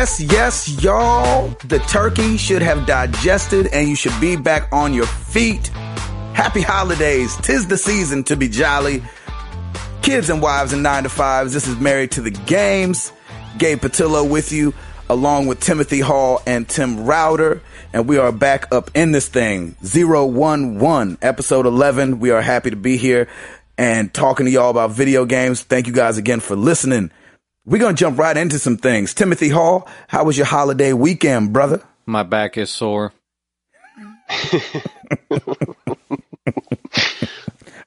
yes, yes, y'all. The turkey should have digested and you should be back on your feet. Happy holidays. Tis the season to be jolly. Kids and wives and nine to fives. This is Married to the Games. Gabe Patillo with you, along with Timothy Hall and Tim Router. And we are back up in this thing. 011, episode 11. We are happy to be here and talking to y'all about video games. Thank you guys again for listening. We're going to jump right into some things. Timothy Hall, how was your holiday weekend, brother? My back is sore.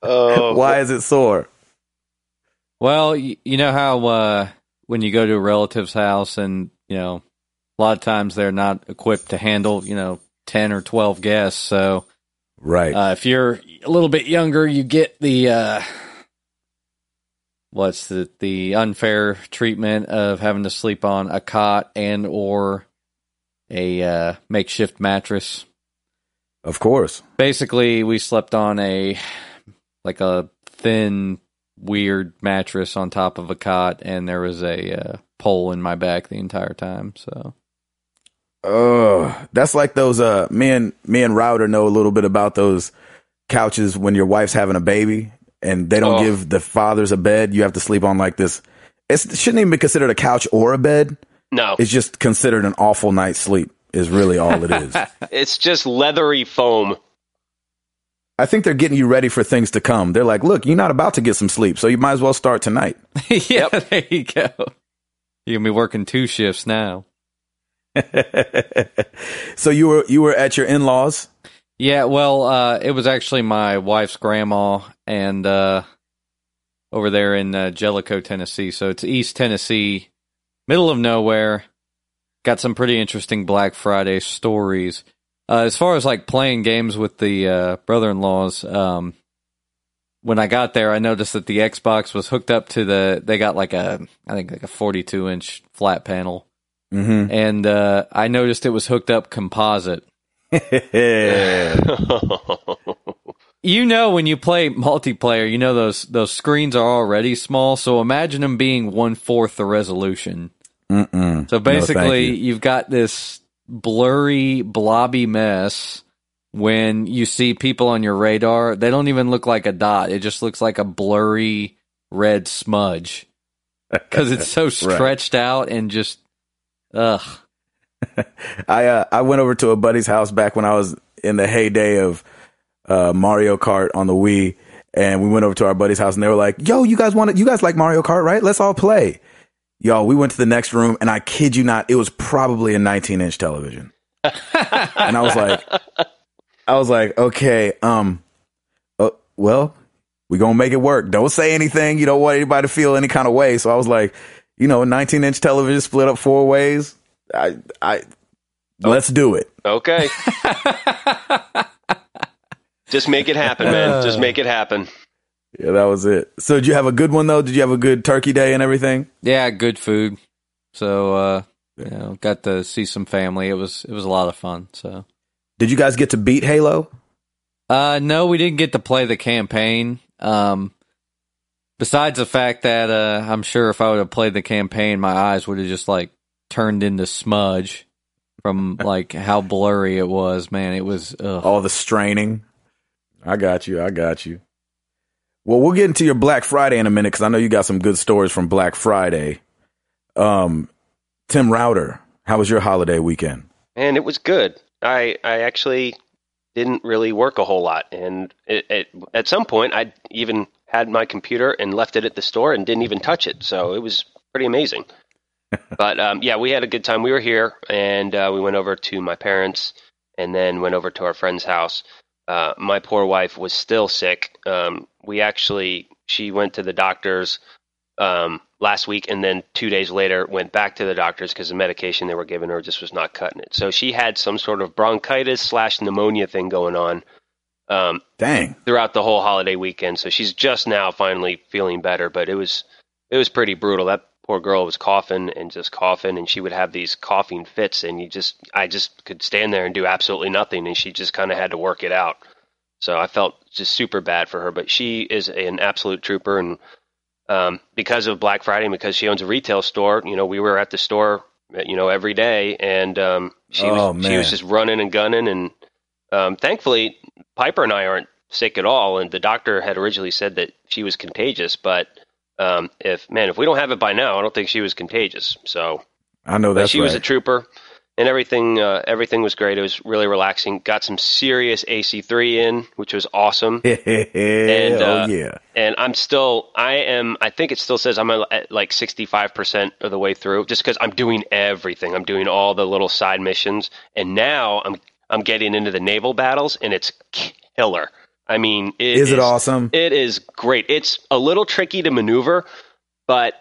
Oh, Why is it sore? Well, you, you know how uh, when you go to a relative's house and, you know, a lot of times they're not equipped to handle, you know, 10 or 12 guests. So Right. uh, if you're a little bit younger, you get the, uh, what's the, the unfair treatment of having to sleep on a cot and or a uh, makeshift mattress. of course. basically we slept on a like a thin weird mattress on top of a cot and there was a uh, pole in my back the entire time so Uh, that's like those, uh, me and, me and Router know a little bit about those couches when your wife's having a baby and they don't Oh. give the fathers a bed. You have to sleep on like this. It's, it shouldn't even be considered a couch or a bed. no, It's just considered an awful night's sleep is really all it is. it's just leathery foam. I think they're getting you ready for things to come. They're like, look, you're not about to get some sleep, so you might as well start tonight. yeah there you go you're gonna be working two shifts now so you were you were at your in-laws. Yeah well uh it was actually my wife's grandma and uh over there in uh, Jellico tennessee so it's east tennessee middle of nowhere got some pretty interesting Black Friday stories. Uh, as far as like playing games with the uh, brother-in-laws, um, when I got there, I noticed that the Xbox was hooked up to the. They got like a, I think like a 42 inch flat panel, Mm-hmm. and uh, I noticed it was hooked up composite. You know, when you play multiplayer, you know those those screens are already small. So imagine them being one fourth the resolution. Mm-mm. So basically, you. you. have got this blurry, blobby mess. When you see people on your radar, they don't even look like a dot. It just looks like a blurry red smudge because it's so stretched out and just ugh. I uh, I went over to a buddy's house back when I was in the heyday of uh, Mario Kart on the Wii, and we went over to our buddy's house, and they were like, "Yo, you guys want to? You guys like Mario Kart, right? Let's all play." Y'all, we went to the next room, and I kid you not, it was probably a 19 inch television, and I was like, I was like, okay, um, uh, well, we gonna make it work. Don't say anything. You don't want anybody to feel any kind of way. So I was like, you know, 19 inch television split up four ways. I, I, let's do it. okay. just make it happen, man. Just make it happen. Yeah, that was it. So did you have a good one though? Did you have a good turkey day and everything? Yeah, good food. So uh, you know, got to see some family. It was it was a lot of fun. So Did you guys get to beat Halo? Uh, no, we didn't get to play the campaign. Um, besides the fact that uh, I'm sure if I would have played the campaign, my eyes would have just like turned into smudge from like how blurry it was. Man, it was. Ugh. All the straining. I got you. I got you. Well, we'll get into your Black Friday in a minute because I know you got some good stories from Black Friday. Um, Tim Router, how was your holiday weekend? And it was good. I I actually didn't really work a whole lot, and it, it, at some point I even had my computer and left it at the store and didn't even touch it. So it was pretty amazing. But um, yeah, we had a good time. We were here, and uh, we went over to my parents, and then went over to our friend's house. Uh, my poor wife was still sick. Um, we actually she went to the doctor's um, last week, and then two days later went back to the doctors because the medication they were giving her just was not cutting it. So she had some sort of bronchitis slash pneumonia thing going on um, Dang. throughout the whole holiday weekend. So she's just now finally feeling better, but it was it was pretty brutal. That poor girl was coughing and just coughing, and she would have these coughing fits, and you just I just could stand there and do absolutely nothing, and she just kind of had to work it out. So I felt just super bad for her, but she is an absolute trooper, and um, because of Black Friday and because she owns a retail store, you know, we were at the store you know, every day, and um, she Oh, was she was just running and gunning, and um, thankfully Piper and I aren't sick at all. And the doctor had originally said that she was contagious, but um, if man, if we don't have it by now, I don't think she was contagious. So I know that she right. was a trooper, and everything uh, everything was great. It was really relaxing. Got some serious AC3 in, which was awesome. and, uh, oh yeah. And I'm still, I am, I think it still says I'm at like 65% of the way through, just because I'm doing everything. I'm doing all the little side missions, and now I'm I'm getting into the naval battles, and it's killer. I mean, it Is it awesome? It is great. It's a little tricky to maneuver, but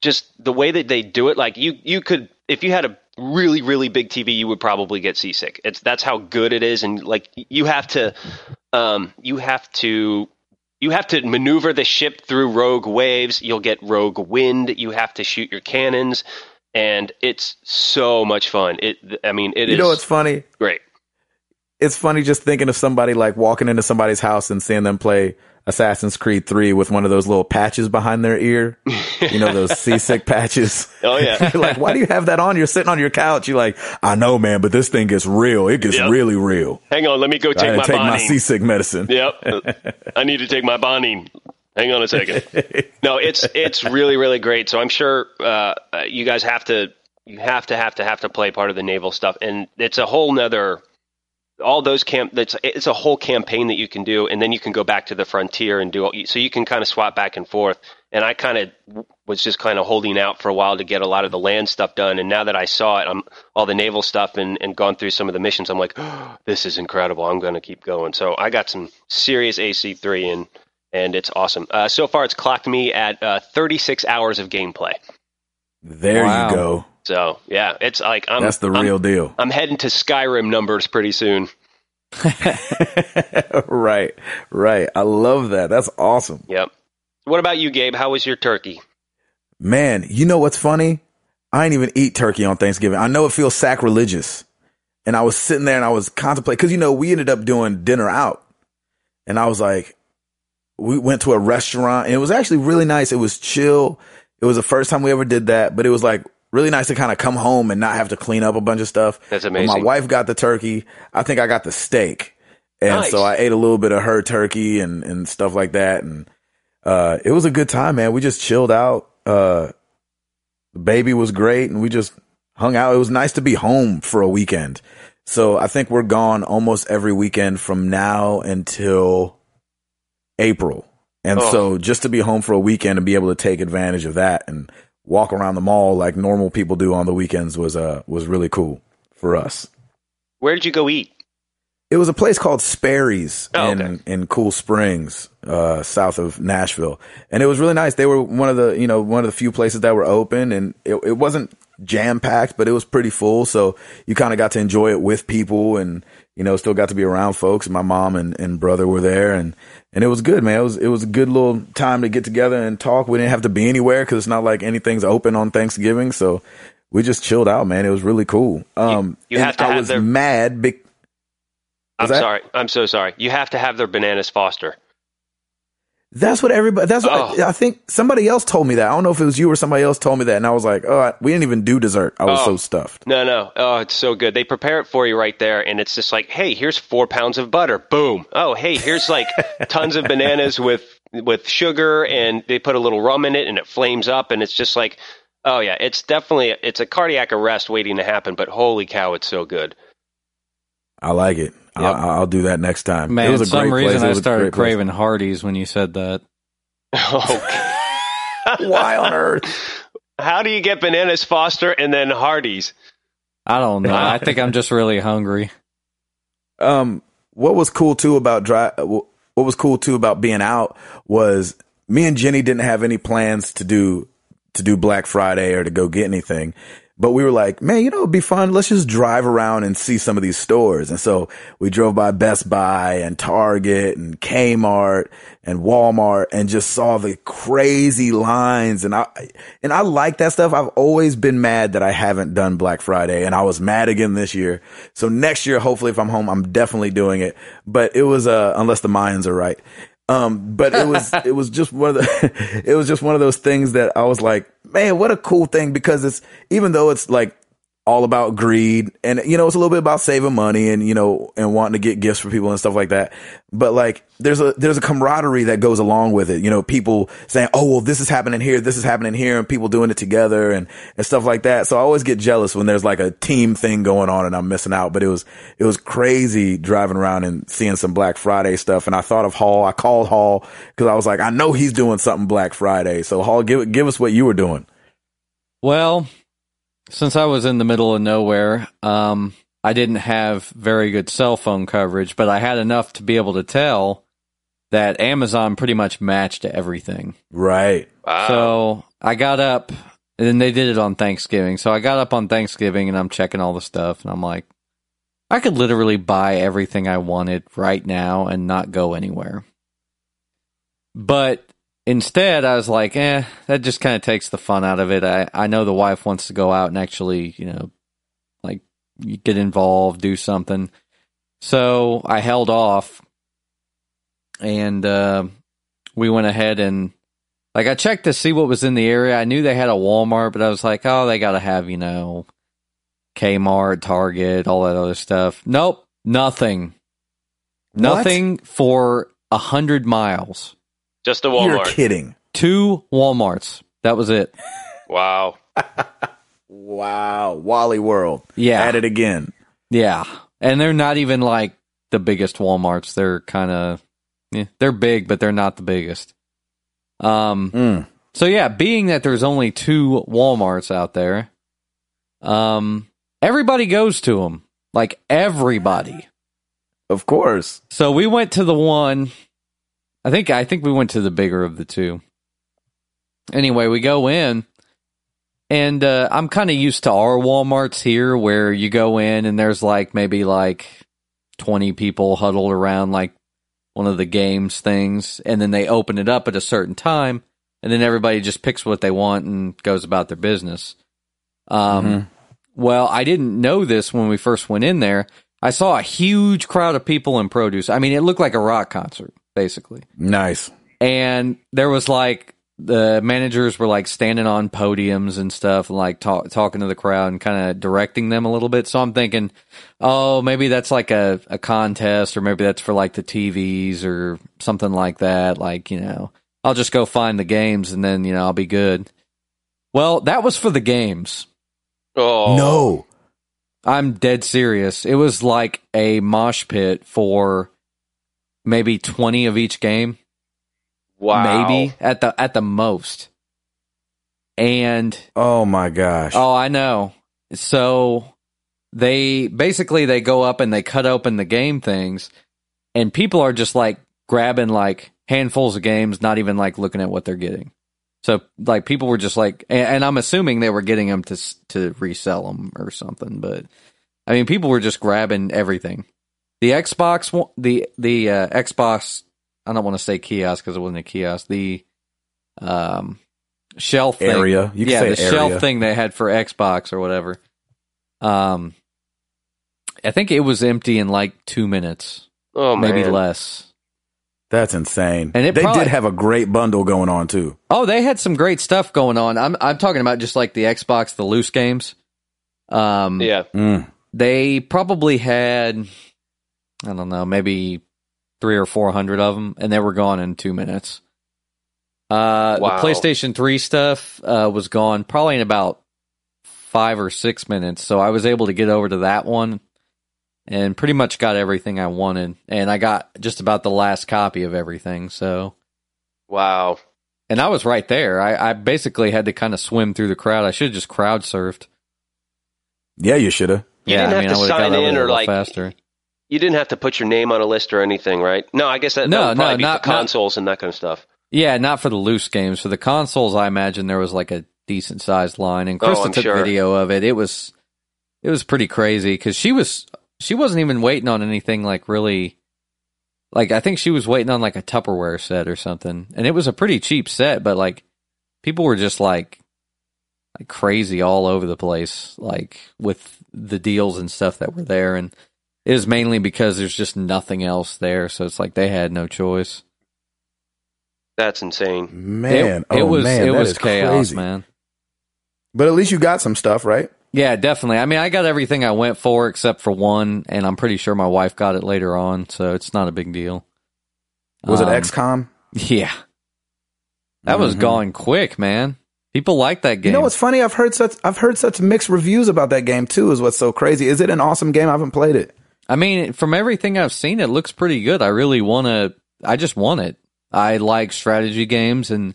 just the way that they do it, like you you could if you had a really really big TV, you would probably get seasick. It's that's how good it is, and like you have to um, you have to you have to maneuver the ship through rogue waves. You'll get rogue wind. You have to shoot your cannons, and it's so much fun. It I mean it is you know what's funny? great. It's funny just thinking of somebody like walking into somebody's house and seeing them play Assassin's Creed 3 with one of those little patches behind their ear. You know, those seasick patches. Oh yeah. You're like, why do you have that on? You're sitting on your couch. You're like, I know, man, but this thing gets real. It gets Yep. really real. Hang on, let me go take my take my seasick medicine. Yep. I need to take my bonding. Hang on a second. No, it's it's really really great. So I'm sure uh, uh, you guys have to you have to have to have to play part of the naval stuff, and it's a whole nother. All those camp. That's it's a whole campaign that you can do, and then you can go back to the frontier and do. all- So you can kind of swap back and forth. And I kind of was just kind of holding out for a while to get a lot of the land stuff done. And now that I saw it, I'm all the naval stuff and, and gone through some of the missions. I'm like, oh, this is incredible. I'm going to keep going. So I got some serious AC3 in, and it's awesome. Uh, so far, it's clocked me at uh, 36 hours of gameplay. There Wow. you go. So yeah, it's like I'm That's the I'm- real deal. I'm heading to Skyrim numbers pretty soon. right. Right. I love that. That's awesome. Yep. What about you, Gabe? How was your turkey? Man, you know what's funny? I ain't even eat turkey on Thanksgiving. I know it feels sacrilegious. And I was sitting there and I was contemplating, cause you know, we ended up doing dinner out. And I was like, we went to a restaurant and it was actually really nice. It was chill. It was the first time we ever did that, but it was like really nice to kind of come home and not have to clean up a bunch of stuff. That's But amazing. My wife got the turkey. I think I got the steak. And Nice. so I ate a little bit of her turkey and, and stuff like that. And, uh, it was a good time, man. We just chilled out. Uh, the baby was great and we just hung out. It was nice to be home for a weekend. So I think we're gone almost every weekend from now until April. And Oh. so just to be home for a weekend and be able to take advantage of that and walk around the mall like normal people do on the weekends was, uh, was really cool for us. Where did you go eat? It was a place called Sperry's Oh, in, okay. in Cool Springs, uh, south of Nashville. And it was really nice. They were one of the, you know, one of the few places that were open and it, it wasn't jam packed, but it was pretty full. So you kind of got to enjoy it with people and, you know, still got to be around folks. My mom and, and brother were there and, and it was good, man. It was, it was a good little time to get together and talk. We didn't have to be anywhere because it's not like anything's open on Thanksgiving. So we just chilled out, man. It was really cool. Um, you and have to I have was their- mad. Be- I'm that- sorry. I'm so sorry. You have to have their bananas Foster. That's what everybody. That's what Oh. I, I think somebody else told me that. I don't know if it was you or somebody else told me that, and I was like, "Oh, I, we didn't even do dessert. I was Oh. so stuffed." No, no. Oh, it's so good. They prepare it for you right there, and it's just like, hey, here's four pounds of butter. Boom. Oh, hey, here's like tons of bananas with with sugar, and they put a little rum in it, and it flames up, and it's just like, oh yeah, it's definitely it's a cardiac arrest waiting to happen. But holy cow, it's so good. I like it. Yep. I'll, I'll do that next time. Man, it was for a some great reason place. I started great place. craving Hardee's when you said that. Oh, Why on earth? how do you get bananas Foster and then Hardee's? I don't know. I think I'm just really hungry. Um, what was cool too about dry? What was cool too about being out was me and Jenny didn't have any plans to do to do Black Friday or to go get anything. But we were like, man, you know, it'd be fun. Let's just drive around and see some of these stores. And so we drove by Best Buy and Target and Kmart and Walmart and just saw the crazy lines. And I, and I like that stuff. I've always been mad that I haven't done Black Friday and I was mad again this year. So next year, hopefully if I'm home, I'm definitely doing it. But it was, uh, unless the Mayans are right. Um, but it was, it was just one of the, it was just one of those things that I was like, man, what a cool thing because it's even though it's like all about greed and you know it's a little bit about saving money and you know and wanting to get gifts for people and stuff like that. But like there's a there's a camaraderie that goes along with it. You know people saying oh well this is happening here this is happening here and people doing it together and and stuff like that. So i always get jealous when there's like a team thing going on and i'm missing out. But it was it was crazy driving around and seeing some black friday stuff. And i thought of hall. I called hall because i was like i know he's doing something black friday. So hall give give us what you were doing. Well, since I was in the middle of nowhere, um, I didn't have very good cell phone coverage, but I had enough to be able to tell that Amazon pretty much matched everything. right Wow. So I got up, and they did it on Thanksgiving. So I got up on Thanksgiving, and I'm checking all the stuff, and I'm like, I could literally buy everything I wanted right now and not go anywhere. But instead, I was like, eh, that just kind of takes the fun out of it. I, I know the wife wants to go out and actually, you know, like get involved, do something. So I held off, and uh, we went ahead and like I checked to see what was in the area. I knew they had a Walmart, but I was like, oh, they got to have you know Kmart, Target, all that other stuff. Nope, nothing, What? nothing for a hundred miles. Just a Walmart. you're kidding Two WalMarts. That was it. Wow. wow wally world Yeah. at it again Yeah, and they're not even like the biggest WalMarts. They're kind of yeah, they're big, but they're not the biggest. Um. Mm. So yeah, being that there's only two WalMarts out there, um, everybody goes to them. Like everybody. Of course. So we went to the one. I think I think we went to the bigger of the two. Anyway, we go in, and uh, I'm kind of used to our WalMarts here, where you go in and there's like maybe like 20 people huddled around like one of the games things, and then they open it up at a certain time, and then everybody just picks what they want and goes about their business. Um, Mhm. well, I didn't know this when we first went in there. I saw a huge crowd of people in produce. I mean, it looked like a rock concert, basically. Nice. And there was like the managers were like standing on podiums and stuff, and like talk, talking to the crowd and kind of directing them a little bit. So I'm thinking, oh, maybe that's like a, a contest, or maybe that's for like the TVs or something like that. Like, you know, I'll just go find the games and then, you know, I'll be good. Well, that was for the games. Oh No. I'm dead serious. It was like a mosh pit for maybe 20 of each game, Wow. maybe at the at the most. And Oh my gosh. oh, I know. So they basically they go up and they cut open the game things and people are just like grabbing like handfuls of games, not even like looking at what they're getting. So like people were just like, and, and I'm assuming they were getting them to to resell them or something. But I mean, people were just grabbing everything. The Xbox, the the uh, Xbox. I don't want to say kiosk because it wasn't a kiosk. The um shelf thing. Area. You can yeah, say the area. shelf thing they had for Xbox or whatever. Um, I think it was empty in like two minutes, Oh maybe man. less. That's insane. And it they probably- did have a great bundle going on too. Oh, they had some great stuff going on. I'm I'm talking about just like the Xbox, the loose games. Um, Yeah. Mm. they probably had, I don't know, maybe three or four hundred of them, and they were gone in two minutes. Uh, Wow. the PlayStation Three stuff uh, was gone probably in about five or six minutes. So I was able to get over to that one, and pretty much got everything I wanted, and I got just about the last copy of everything. So. Wow. And I was right there. I, I basically had to kind of swim through the crowd. I should have just crowd surfed. Yeah, you should have. You yeah, didn't I have mean, to I would've sign got in a or little like faster. You didn't have to put your name on a list or anything, right? No, I guess that, No, that no, not- for not- consoles and that kind of stuff. Yeah, not for the loose games. For the consoles, I imagine there was like a decent sized line, and Oh, Krista I'm took sure. video of it. It was, it was pretty crazy because she was she wasn't even waiting on anything like really, like I think she was waiting on like a Tupperware set or something, and it was a pretty cheap set, but like people were just like like crazy all over the place, like with the deals and stuff that were there, and it was mainly because there's just nothing else there, so it's like they had no choice. That's insane. Man, it, it oh was man, it was chaos, crazy. man. But at least you got some stuff, right? Yeah, definitely. I mean, I got everything I went for except for one, and I'm pretty sure my wife got it later on, so it's not a big deal. Was Um, it XCOM? Yeah. That was Mhm. going quick, man. People like that game. You know what's funny? I've heard such I've heard such mixed reviews about that game too. Is what's so crazy? Is it an awesome game? I haven't played it. I mean, from everything I've seen, it looks pretty good. I really want to. I just want it. I like strategy games, and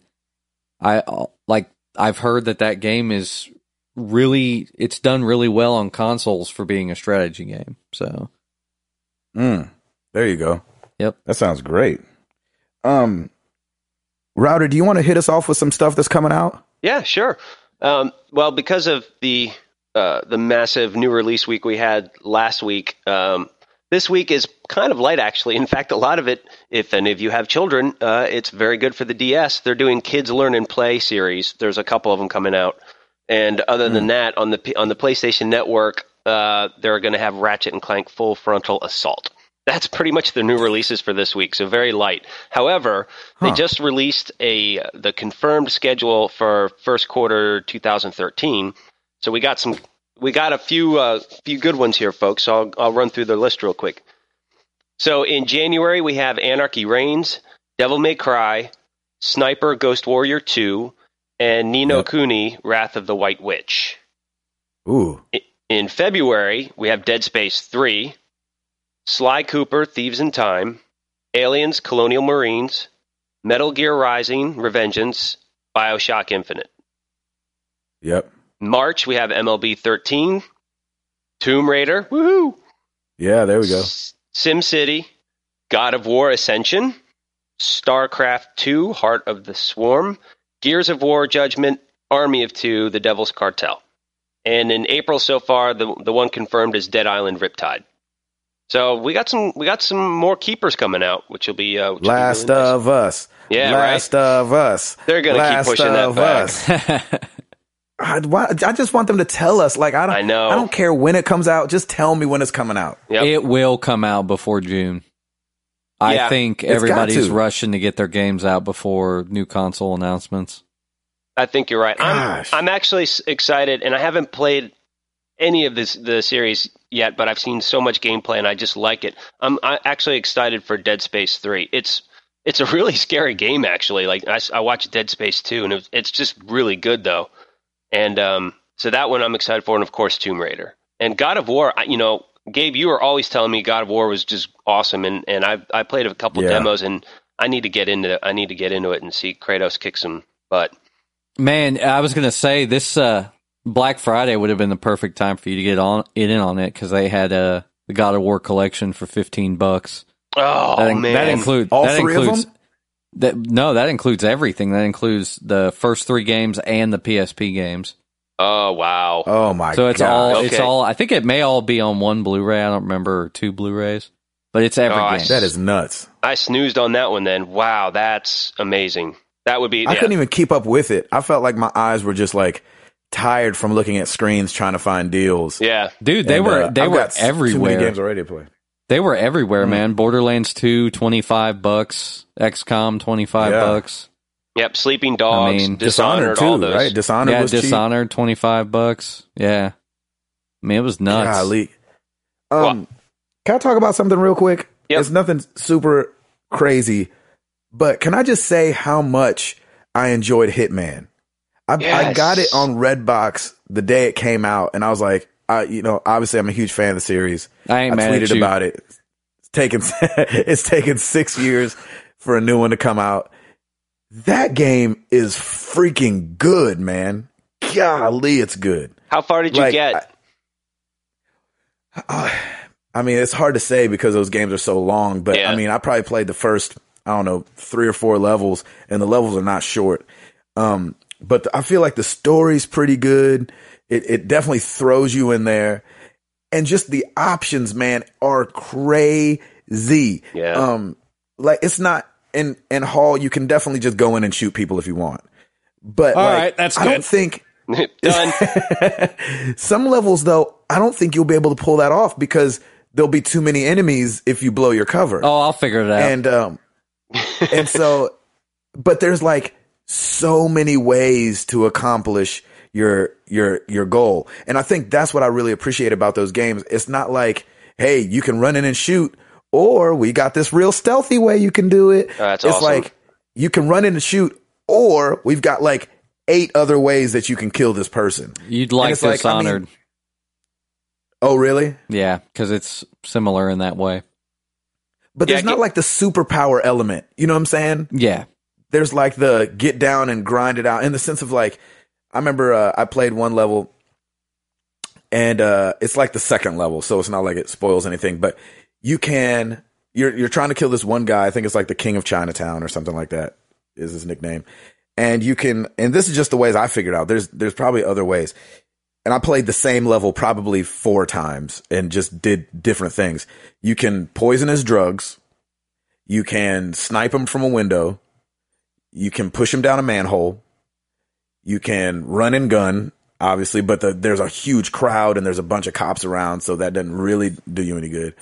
I like. I've heard that that game is really. It's done really well on consoles for being a strategy game. So Mm, there you go. Yep. That sounds great. Um, Router, do you want to hit us off with some stuff that's coming out? Yeah, sure. Um, well, because of the uh, the massive new release week we had last week, um, this week is kind of light actually. In fact, a lot of it, if any of you have children, uh, it's very good for the DS. They're doing Kids Learn and Play series. There's a couple of them coming out, and other than that, on the on the PlayStation Network, uh, they're going to have Ratchet and Clank Full Frontal Assault. That's pretty much the new releases for this week, so very light. However, they just released a the confirmed schedule for first quarter 2013. So we got some we got a few uh, few good ones here, folks. So I'll I'll run through the list real quick. So in January we have Anarchy Reigns, Devil May Cry, Sniper Ghost Warrior 2, and Ni no Yep. Kuni Wrath of the White Witch. Ooh, In February, we have Dead Space 3, Sly Cooper, Thieves in Time, Aliens, Colonial Marines, Metal Gear Rising, Revengeance, Bioshock Infinite. yep, March, we have MLB 13, Tomb Raider, woohoo! yeah. There we go. S- Sim City, God of War Ascension, StarCraft 2, Heart of the Swarm, Gears of War Judgment, Army of Two, The Devil's Cartel. And in April so far, the the one confirmed is Dead Island Riptide. So we got some we got some more keepers coming out, which will be uh, which will be Last really nice. of Us. Yeah, Last of Us. They're gonna keep Last pushing that of back. Us. I, why- I just want them to tell us. Like I don't. I know. I don't care when it comes out. Just tell me when it's coming out. Yep. it will come out before June. I Yeah, think everybody's to. rushing to get their games out before new console announcements. I think you're right. Gosh. I'm I'm actually excited, and I haven't played any of this the series yet, but I've seen so much gameplay, and I just like it. I'm I actually excited for Dead Space Three. It's it's a really scary game, actually. Like I watched Dead Space Two, and it, it's just really good though. And um, so that one I'm excited for, and of course Tomb Raider and God of War. I, you know, Gabe, you were always telling me God of War was just awesome, and and I I played a couple Yeah. demos, and I need to get into I need to get into it and see Kratos kick some butt. Man, I was gonna say this uh, Black Friday would have been the perfect time for you to get on it in on it because they had uh, the God of War collection for fifteen bucks. Oh that, man, that includes All that three of includes them? That no, that includes everything. That includes the first three games and the PSP games. Oh wow. Oh my! So it's God. all it's all. I think it may all be on one Blu-ray. I don't remember two Blu-rays, but it's every Gosh. game. That is nuts. I snoozed on that one then. Wow, that's amazing. That would be I yeah. couldn't even keep up with it. I felt like my eyes were just like tired from looking at screens trying to find deals. yeah. Dude, they And, were uh, they I've were got Too many everywhere. games already to play. They were everywhere, Mm. man. Borderlands 2, 25 bucks. XCOM, 25 Yeah. bucks. Yep, Sleeping Dogs, mean, Dishonored, Dishonored too, all those. right? Dishonored yeah, was cheap. Dishonored, 25 bucks. Yeah. I mean, it was nuts. Golly. Um, can I talk about something real quick? Yep. It's nothing super crazy, but can I just say how much I enjoyed Hitman? I, I got it on Redbox the day it came out, and I was like, I, you know, obviously I'm a huge fan of the series. I ain't I mad at tweeted you. about it. It's taken it's taken six years for a new one to come out. That game is freaking good, man. Golly, it's good. How far did you Like, get? I mean, it's hard to say because those games are so long, but Yeah. I mean, I probably played the first, I don't know, three or four levels, and the levels are not short. Um, but I feel like the story's pretty good. It, it definitely throws you in there. And just the options, man, are crazy. Yeah. Um, like it's not in, in Hall, you can definitely just go in and shoot people if you want. But All like, right, that's I good. don't think, Done. some levels though, I don't think you'll be able to pull that off because there'll be too many enemies if you blow your cover. Oh, I'll figure it out. and um and so but there's like so many ways to accomplish your your your goal. And I think that's what I really appreciate about those games. It's not like, hey, you can run in and shoot, or we got this real stealthy way you can do it. Oh, that's it's awesome. like you can run in and shoot, or we've got like eight other ways that you can kill this person. You'd like it's like, I mean- Oh, really? yeah, because it's similar in that way. But Yeah, there's not like the superpower element. You know what I'm saying? Yeah. There's like the get down and grind it out in the sense of like I remember uh, I played one level and uh it's like the second level so it's not like it spoils anything but you can you're you're trying to kill this one guy I think it's like the king of Chinatown or something like that is his nickname. And you can and this is just the ways I figured out. There's there's probably other ways. And I played the same level probably four times and just did different things. You can poison his drugs. You can snipe him from a window you can push him down a manhole. You can run and gun, obviously, but the, there's a huge crowd and there's a bunch of cops around, so that doesn't really do you any good.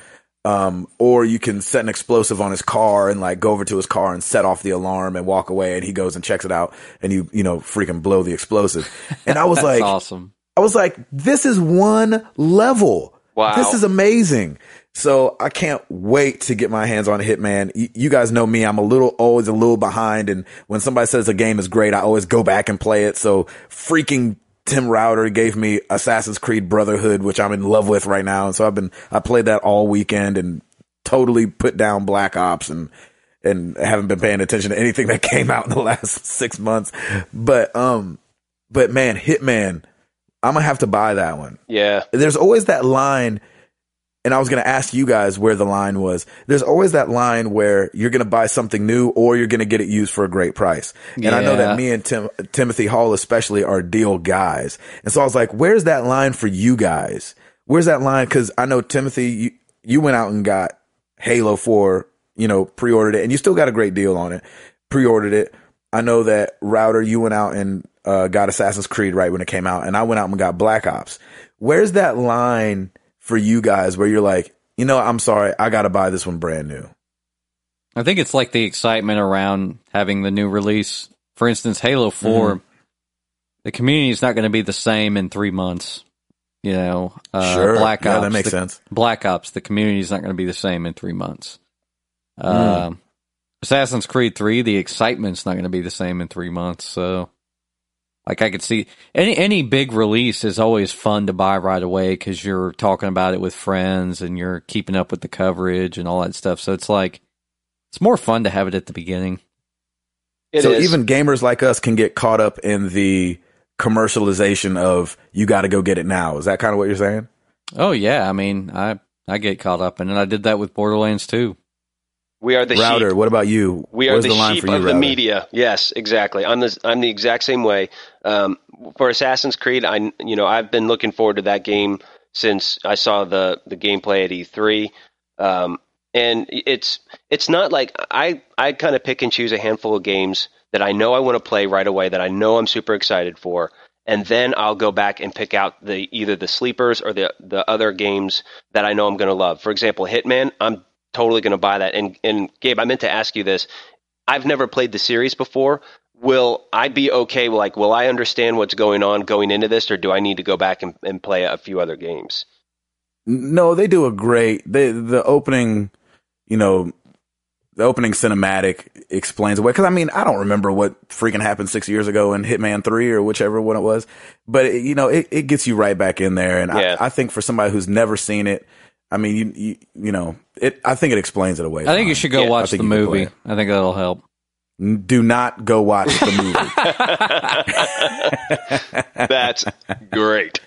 Um, or you can set an explosive on his car and like go over to his car and set off the alarm and walk away, and he goes and checks it out, and you you know freaking blow the explosive. And I was That's like, awesome. I was like, this is one level. Wow. This is amazing. So I can't wait to get my hands on Hitman. Y- you guys know me. I'm a little, always a little behind. And when somebody says a game is great, I always go back and play it. So freaking Tim Router gave me Assassin's Creed Brotherhood, which I'm in love with right now. And so I've been, I played that all weekend and totally put down Black Ops and, and haven't been paying attention to anything that came out in the last six months. But, um, but man, Hitman, I'm gonna have to buy that one. Yeah. There's always that line, and I was gonna ask you guys where the line was. There's always that line where you're gonna buy something new or you're gonna get it used for a great price. And I know that me and Tim, Timothy Hall especially are deal guys. And so I was like, where's that line for you guys? Where's that line? Cause I know Timothy, you, you went out and got Halo 4, you know, pre-ordered it and you still got a great deal on it. Pre-ordered it. I know that Router, you went out and uh, got Assassin's Creed right when it came out, and I went out and got Black Ops. Where's that line for you guys where you're like, you know, I'm sorry, I got to buy this one brand new? I think it's like the excitement around having the new release. For instance, Halo 4, Mm-hmm. the community is not going to be the same in three months. You know, uh, sure, Black yeah, Ops. that makes the, sense. Black Ops, the community is not going to be the same in three months. Hmm. Um, Assassin's Creed 3, the excitement's not going to be the same in three months. So, like, I could see any any big release is always fun to buy right away because you're talking about it with friends and you're keeping up with the coverage and all that stuff. So it's like it's more fun to have it at the beginning. It so is. even gamers like us can get caught up in the commercialization of you got to go get it now. Is that kind of what you're saying? Oh yeah, I mean, I I get caught up in it. I did that with Borderlands 2. We are the Router, sheep. what about you? We are the, line sheep you, of the Router? media. Yes, exactly. I'm the I'm the exact same way. Um, for Assassin's Creed, I you know I've been looking forward to that game since I saw the the gameplay at E3. Um, and it's it's not like I I kind of pick and choose a handful of games that I know I want to play right away that I know I'm super excited for, and then I'll go back and pick out the either the sleepers or the the other games that I know I'm going to love. For example, Hitman, I'm totally going to buy that. And and Gabe, I meant to ask you this. I've never played the series before. Will I be okay? Like, will I understand what's going on going into this, or do I need to go back and, and play a few other games? No, they do a great. They the opening, you know, the opening cinematic explains away. Because I mean, I don't remember what freaking happened six years ago in Hitman Three or whichever one it was, but it, you know, it, it gets you right back in there. And Yeah. I, I think for somebody who's never seen it, I mean, you you, you know, it. I think it explains it away. I think you should go Yeah, watch the you can play movie. I think that'll help. Do not go watch the movie. That's great.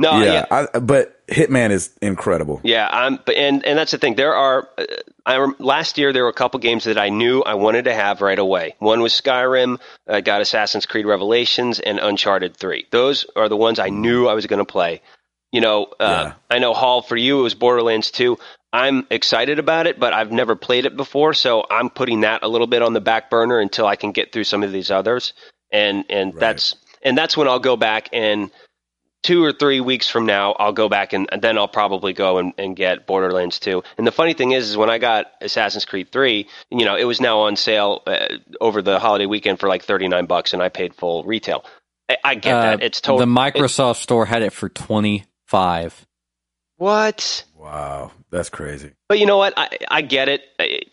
No, yeah, yeah, I, but Hitman is incredible. Yeah, I'm, but and and that's the thing. There are, uh, I rem- last year there were a couple games that I knew I wanted to have right away. One was Skyrim. I got Assassin's Creed Revelations and Uncharted Three. Those are the ones I knew I was going to play. You know, uh, Yeah. I know Hall for you it was Borderlands Two. I'm excited about it, but I've never played it before, so I'm putting that a little bit on the back burner until I can get through some of these others. And and Right. that's and that's when I'll go back and two or three weeks from now, I'll go back and, and then I'll probably go and, and get Borderlands 2. And the funny thing is, is when I got Assassin's Creed 3, you know, it was now on sale uh, over the holiday weekend for like 39 bucks and I paid full retail. I, I get Uh, that. It's totally the Microsoft store had it for twenty five. what. Wow, that's crazy. But you know what? I, I get it.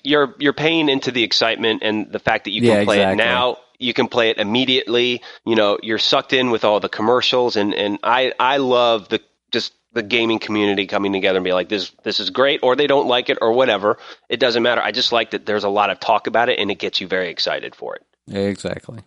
You're you're paying into the excitement and the fact that you can Yeah, play exactly. it now. You can play it immediately. You know, you're sucked in with all the commercials, and and I I love the just the gaming community coming together and be like this this is great, or they don't like it, or whatever. It doesn't matter. I just like that there's a lot of talk about it, and it gets you very excited for it. Exactly.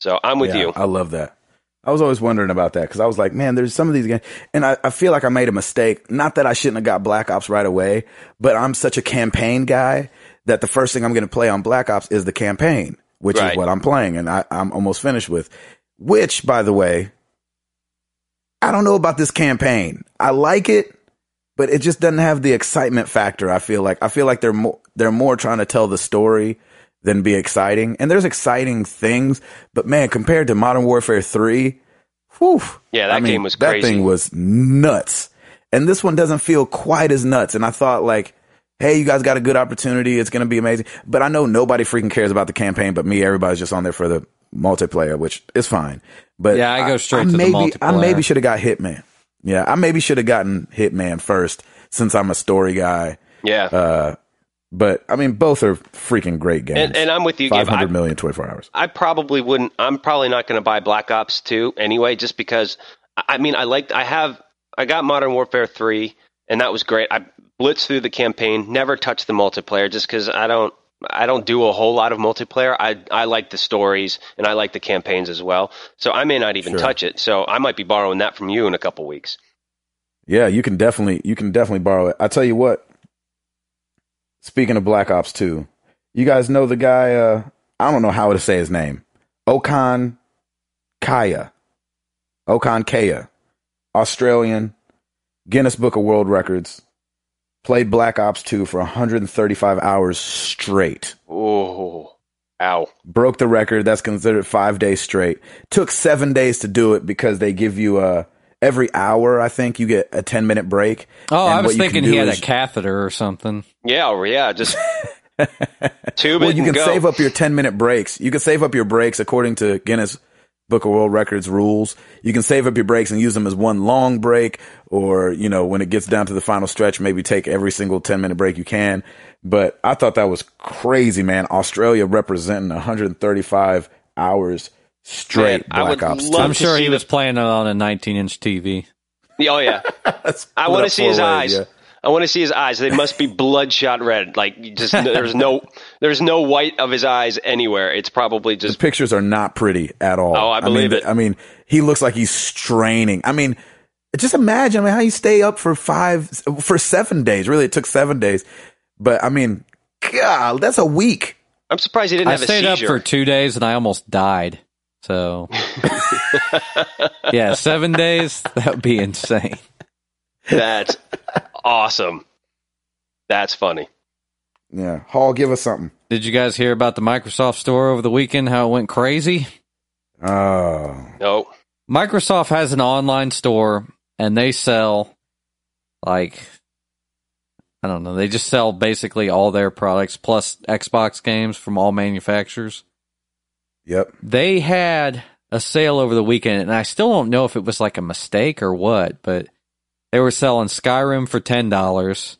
So I'm with Yeah, you. I love that. I was always wondering about that because I was like, man, there's some of these games, and I, I feel like I made a mistake. Not that I shouldn't have got Black Ops right away, but I'm such a campaign guy that the first thing I'm going to play on Black Ops is the campaign, which Right. is what I'm playing, and I, I'm almost finished with. Which, by the way, I don't know about this campaign. I like it, but it just doesn't have the excitement factor. I feel like I feel like they're more they're more trying to tell the story than be exciting. And there's exciting things, but man, compared to Modern Warfare Three, whew, Yeah, that I mean, game was that crazy. thing was nuts. And this one doesn't feel quite as nuts. And I thought like, hey, you guys got a good opportunity. It's going to be amazing. But I know nobody freaking cares about the campaign, but me. Everybody's just on there for the multiplayer, which is fine. But Yeah, I go straight to the maybe, I maybe should have got Hitman. Yeah, I maybe should have gotten Hitman first since I'm a story guy. yeah, Uh, but I mean, both are freaking great games. and, and I'm with you. Five hundred million, 24 hours. I probably wouldn't. I'm probably not going to buy Black Ops 2 anyway, just because. I mean, I liked. I have. I got Modern Warfare 3, and that was great. I blitzed through the campaign. Never touched the multiplayer, just because I don't. I don't do a whole lot of multiplayer. I I like the stories and I like the campaigns as well. So I may not even Sure. touch it. So I might be borrowing that from you in a couple weeks. Yeah, you can definitely you can definitely borrow it. I tell you what. Speaking of Black Ops 2, you guys know the guy uh I don't know how to say his name. Okan Kaya. Okan Kaya. Australian Guinness Book of World Records. Played Black Ops 2 for 135 hours straight. Oh, ow! broke the record. That's considered five days straight. Took seven days to do it because they give you a every hour. I think you get a ten minute break. Oh, I was what you thinking he had is- a catheter or something. Yeah, or yeah, just tube Well, it you and can go. save up your ten minute breaks. You can save up your breaks according to Guinness Book of World Records rules. You can save up your breaks and use them as one long break, or you know when it gets down to the final stretch, maybe take every single ten minute break you can. But I thought that was crazy, man. Australia representing 135 hours straight. Man, black ops. I'm sure see he the- was playing it on a 19 inch TV. Oh yeah, I want to see his eyes. yeah. I want to see his eyes. They must be bloodshot red. Like just there's no there's no white of his eyes anywhere. It's probably The just pictures are not pretty at all. Oh, I believe mean, it. I mean, he looks like he's straining. I mean, just imagine I mean, how you stay up for five, for seven days. Really, it took seven days. But I mean, God, that's a week. I'm surprised he didn't I have a stayed up for two days and I almost died. So, yeah, seven days, that would be insane. That's awesome. That's funny. Yeah. Hall, give us something. Did you guys hear about the Microsoft store over the weekend? How it went crazy? Oh, No, Microsoft has an online store and they sell like I don't know, they just sell basically all their products plus Xbox games from all manufacturers. Yep. They had a sale over the weekend and I still don't know if it was like a mistake or what, but they were selling Skyrim for $10.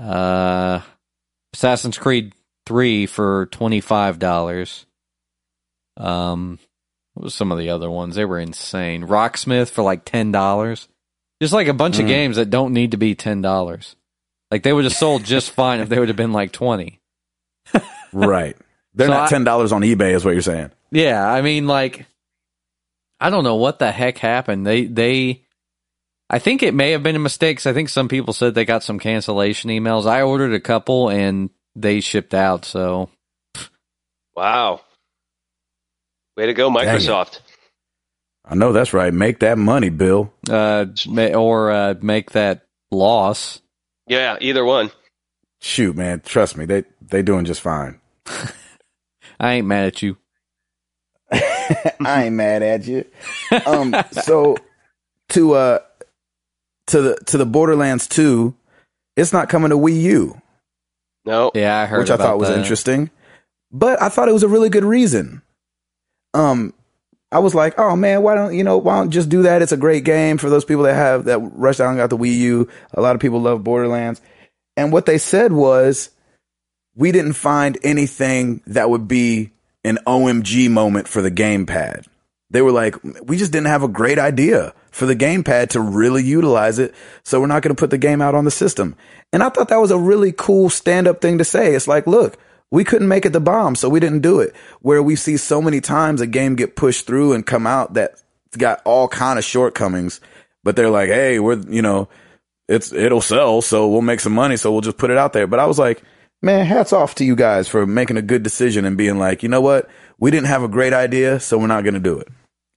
Uh Assassin's Creed 3 for $25. Um what was some of the other ones? They were insane. Rocksmith for like ten dollars. Just like a bunch of Mm. games that don't need to be ten dollars. Like they would have sold just fine if they would have been like twenty. Right. They're So not ten dollars on eBay, is what you're saying. Yeah, I mean like I don't know what the heck happened. They they I think it may have been a mistake 'cause I think some people said they got some cancellation emails. I ordered a couple and they shipped out, so wow. Way to go, Microsoft. I know that's right. Make that money, Bill. uh or uh make that loss. Yeah, either one. Shoot, man. Trust me, they they doing just fine. I ain't mad at you. I ain't mad at you. Um, so to uh to the to the Borderlands two, it's not coming to Wii U, No, Yeah, I heard which I about thought was that. interesting. But I thought it was a really good reason. Um, I was like, oh man, why don't you know? Why don't just do that? It's a great game for those people that have that rushed out and got the Wii U. A lot of people love Borderlands, and what they said was, we didn't find anything that would be an OMG moment for the gamepad. They were like, we just didn't have a great idea for the gamepad to really utilize it. So we're not going to put the game out on the system. And I thought that was a really cool stand up thing to say. It's like, look, we couldn't make it the bomb, so we didn't do it. Where we see so many times a game get pushed through and come out that's got all kind of shortcomings, but they're like, hey, we're, you know, it's, it'll sell, so we'll make some money, so we'll just put it out there. But I was like, man, hats off to you guys for making a good decision and being like, you know what? We didn't have a great idea, so we're not going to do it.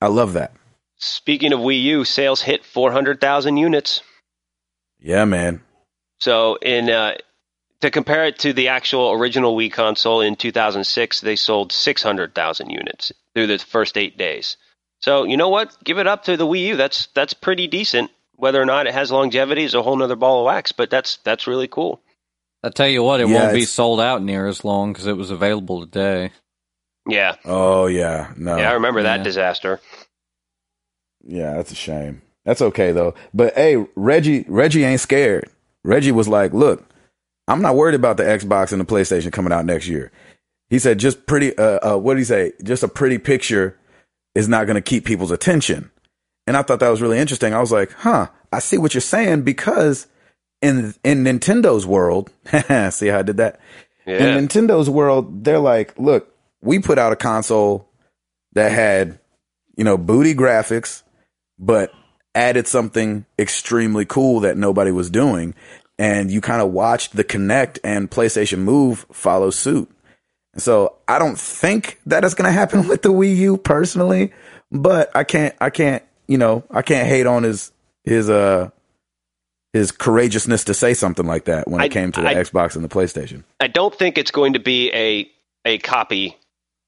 I love that. Speaking of Wii U, sales hit 400,000 units. Yeah, man. So in uh, to compare it to the actual original Wii console in 2006, they sold 600,000 units through the first eight days. So you know what? Give it up to the Wii U. That's that's pretty decent. Whether or not it has longevity is a whole nother ball of wax, but that's that's really cool. I tell you what, it Yeah, won't be sold out near as long because it was available today. Yeah, Oh yeah, no, yeah, I remember that Yeah. disaster. yeah, that's a shame. That's okay though. But hey, Reggie, Reggie ain't scared. Reggie was like, "Look, I'm not worried about the Xbox and the PlayStation coming out next year." He said, "Just pretty. Uh, uh what did he say? Just a pretty picture is not going to keep people's attention." And I thought that was really interesting. I was like, "Huh, I see what you're saying." Because in in Nintendo's world, see how I did that? Yeah, in Nintendo's world, they're like, look, we put out a console that had, you know, booty graphics, but added something extremely cool that nobody was doing. And you kind of watched the Kinect and PlayStation Move follow suit. So I don't think that is going to happen with the Wii U personally, but I can't, I can't, you know, I can't hate on his, his, uh, his courageousness to say something like that when it I- came to the I- Xbox and the PlayStation. I don't think it's going to be a a copy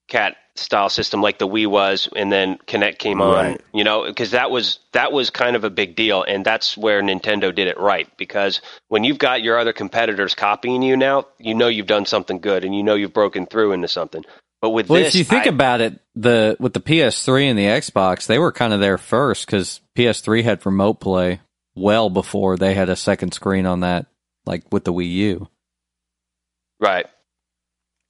cat style system like the Wii was, and then Kinect came on. Right. You know, because that was that was kind of a big deal, and that's where Nintendo did it right. Because when you've got your other competitors copying you now, you know you've done something good, and you know you've broken through into something. But with Well, this, if you think I- about it, the with the PS3 and the Xbox, they were kind of there first because PS3 had remote play well before they had a second screen on that, like with the Wii U. right,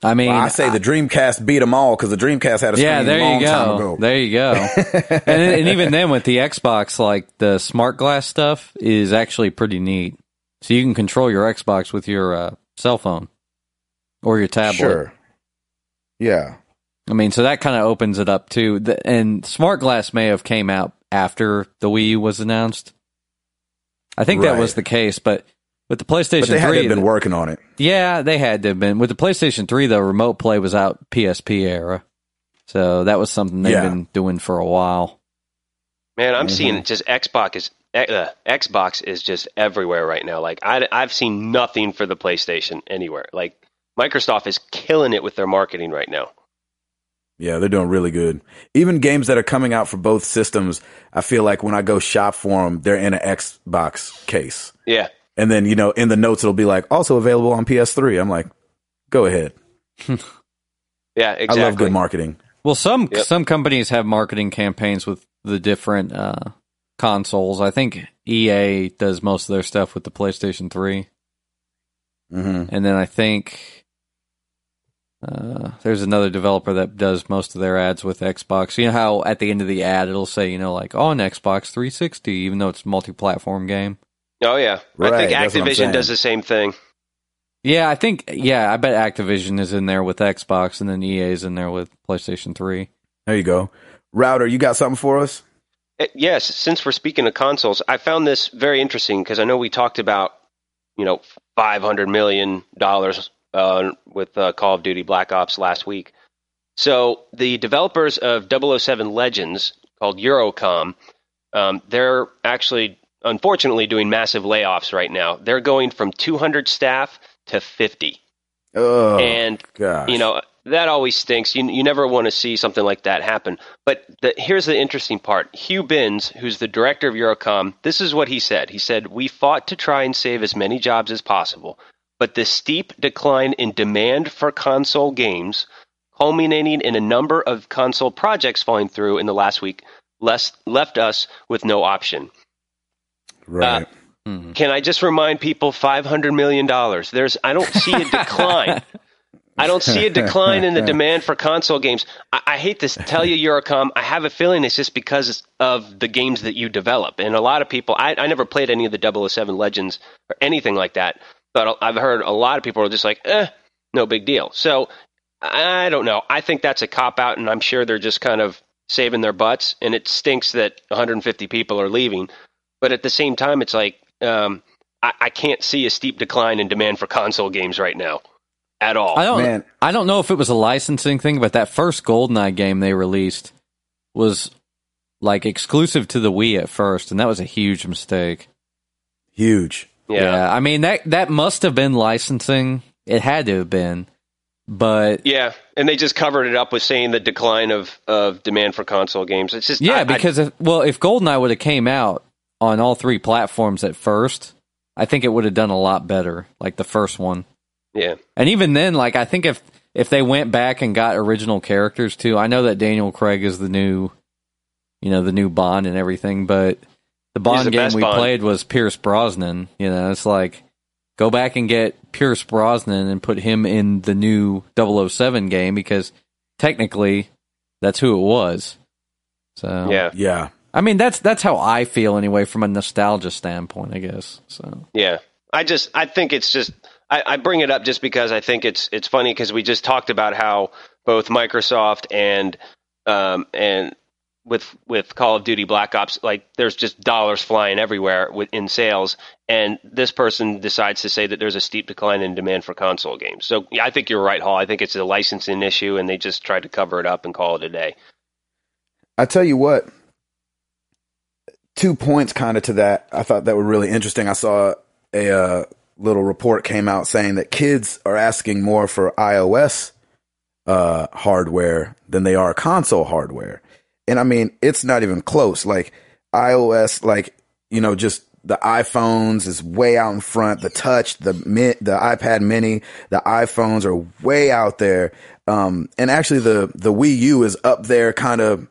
I mean, Well, I say the Dreamcast beat them all because the Dreamcast had a screen yeah, there long you time go. ago. There you go. and, and even then, with the Xbox, like the smart glass stuff is actually pretty neat. So you can control your Xbox with your uh, cell phone or your tablet. Sure. Yeah. I mean, so that kind of opens it up too. The, and Smart Glass may have came out after the Wii U was announced. I think that was the case, but with the PlayStation But they had to 3, have been working on it. yeah, they had to have been. With the PlayStation 3, though, remote play was out PSP era. So that was something they've Yeah. been doing for a while. man, I'm Mhm. seeing just Xbox is. Uh, Xbox is just everywhere right now. Like I, I've seen nothing for the PlayStation anywhere. Like Microsoft is killing it with their marketing right now. Yeah, they're doing really good. Even games that are coming out for both systems, I feel like when I go shop for them, they're in an Xbox case. Yeah, And then, you know, in the notes, it'll be like, also available on PS3. I'm like, go ahead. yeah, exactly. I love good marketing. Well, some Yep. some companies have marketing campaigns with the different uh, consoles. I think EA does most of their stuff with the PlayStation 3. hmm And then I think uh, there's another developer that does most of their ads with Xbox. You know how at the end of the ad it'll say, you know, like on Xbox 360, even though it's a multi-platform game. Oh yeah, Right, I think that's Activision does the same thing. Yeah, I think yeah, I bet Activision is in there with Xbox, and then EA is in there with PlayStation 3. There you go. Router, you got something for us? Uh, Yes, since we're speaking of consoles, I found this very interesting because I know we talked about, you know, five hundred million dollars uh, with uh, Call of Duty Black Ops last week. So the developers of 007 Legends, called Eurocom, um, they're actually unfortunately doing massive layoffs right now. They're going from 200 staff to 50, Oh, and gosh. you know that always stinks. You you never want to see something like that happen. But the, here's the interesting part. Hugh Binns, who's the director of Eurocom, this is what he said. He said, "We fought to try and save as many jobs as possible, but the steep decline in demand for console games culminating in a number of console projects falling through in the last week, less, left us with no option. Right. Uh, Can I just remind people $500 million? There's, I don't see a decline. I don't see a decline in the demand for console games. I, I hate to tell you, Eurocom, I have a feeling it's just because of the games that you develop. And a lot of people, I, I never played any of the 007 Legends or anything like that, but I've heard a lot of people are just like, eh, no big deal. So I don't know. I think that's a cop out, and I'm sure they're just kind of saving their butts. And it stinks that 150 people are leaving. But at the same time, it's like, um, I, I can't see a steep decline in demand for console games right now at all. I don't. Man. I don't know if it was a licensing thing, but that first GoldenEye game they released was like exclusive to the Wii at first, and that was a huge mistake. Huge. Yeah. I mean that that must have been licensing. It had to have been, but Yeah, and they just covered it up with saying the decline of, of demand for console games. It's just yeah, I- I- because if, well, if GoldenEye would have came out on all three platforms at first, I think it would have done a lot better, like the first one. yeah, And even then, like I think if if they went back and got original characters too, I know that Daniel Craig is the new, you know, the new Bond and everything, but the Bond the game we Bond. played was Pierce Brosnan. You know, it's like go back and get Pierce Brosnan and put him in the new 007 game because technically that's who it was. So yeah, Yeah. I mean that's that's how I feel anyway from a nostalgia standpoint, I guess. So yeah. I just I think it's just I, I bring it up just because I think it's it's funny because we just talked about how both Microsoft and um and with with Call of Duty Black Ops like there's just dollars flying everywhere with, in sales and this person decides to say that there's a steep decline in demand for console games. So yeah, I think you're right, Hall. I think it's a licensing issue and they just tried to cover it up and call it a day. I tell you what, two points kind of to that. I thought that were really interesting. I saw a uh, little report came out saying that kids are asking more for iOS uh, hardware than they are console hardware. And I mean, it's not even close. Like iOS, like, you know, just the iPhones is way out in front. The touch, the the iPad mini, the iPhones are way out there. Um, and actually the, the Wii U is up there kind of,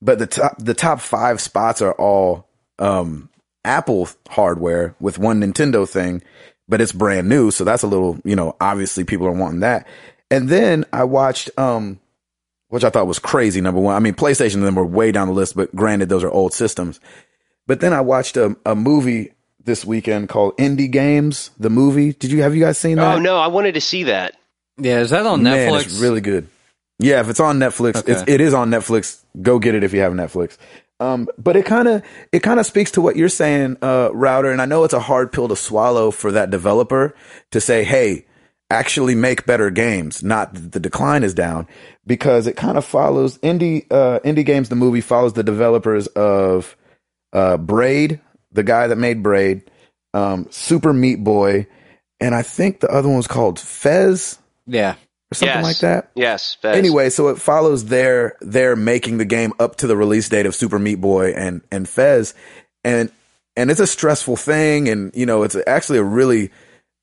but the top, the top five spots are all, um, Apple hardware with one Nintendo thing, but it's brand new. So that's a little, you know, obviously people are wanting that. And then I watched, um, which I thought was crazy. Number one, I mean, PlayStation and them were way down the list, but granted, those are old systems. But then I watched a, a movie this weekend called Indie Games, the movie. Did you have you guys seen that? Oh no, I wanted to see that. yeah, is that on Man, Netflix? it's really good. Yeah, if it's on Netflix, Okay. it's, it is on Netflix. Go get it if you have Netflix. Um, but it kind of it kind of speaks to what you're saying, uh, Router. And I know it's a hard pill to swallow for that developer to say, "Hey, actually make better games." Not that the decline is down because it kind of follows indie uh, indie games. The movie follows the developers of uh, Braid, the guy that made Braid, um, Super Meat Boy, and I think the other one was called Fez yeah. or something Yes. like that. Yes. Fez. Anyway, so it follows their their making the game up to the release date of Super Meat Boy and and Fez, and and it's a stressful thing, and you know it's actually a really